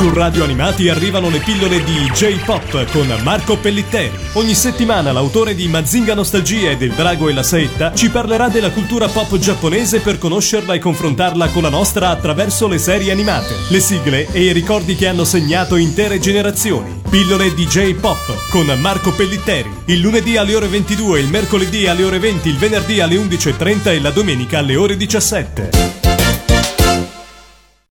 Su Radio Animati arrivano le pillole di J-Pop con Marco Pellitteri. Ogni settimana l'autore di Mazinga Nostalgia e del Drago e la Saetta ci parlerà della cultura pop giapponese per conoscerla e confrontarla con la nostra attraverso le serie animate, le sigle e i ricordi che hanno segnato intere generazioni. Pillole di J-Pop con Marco Pellitteri. Il lunedì alle ore 22, il mercoledì alle ore 20, il venerdì alle 11.30 e la domenica alle ore 17.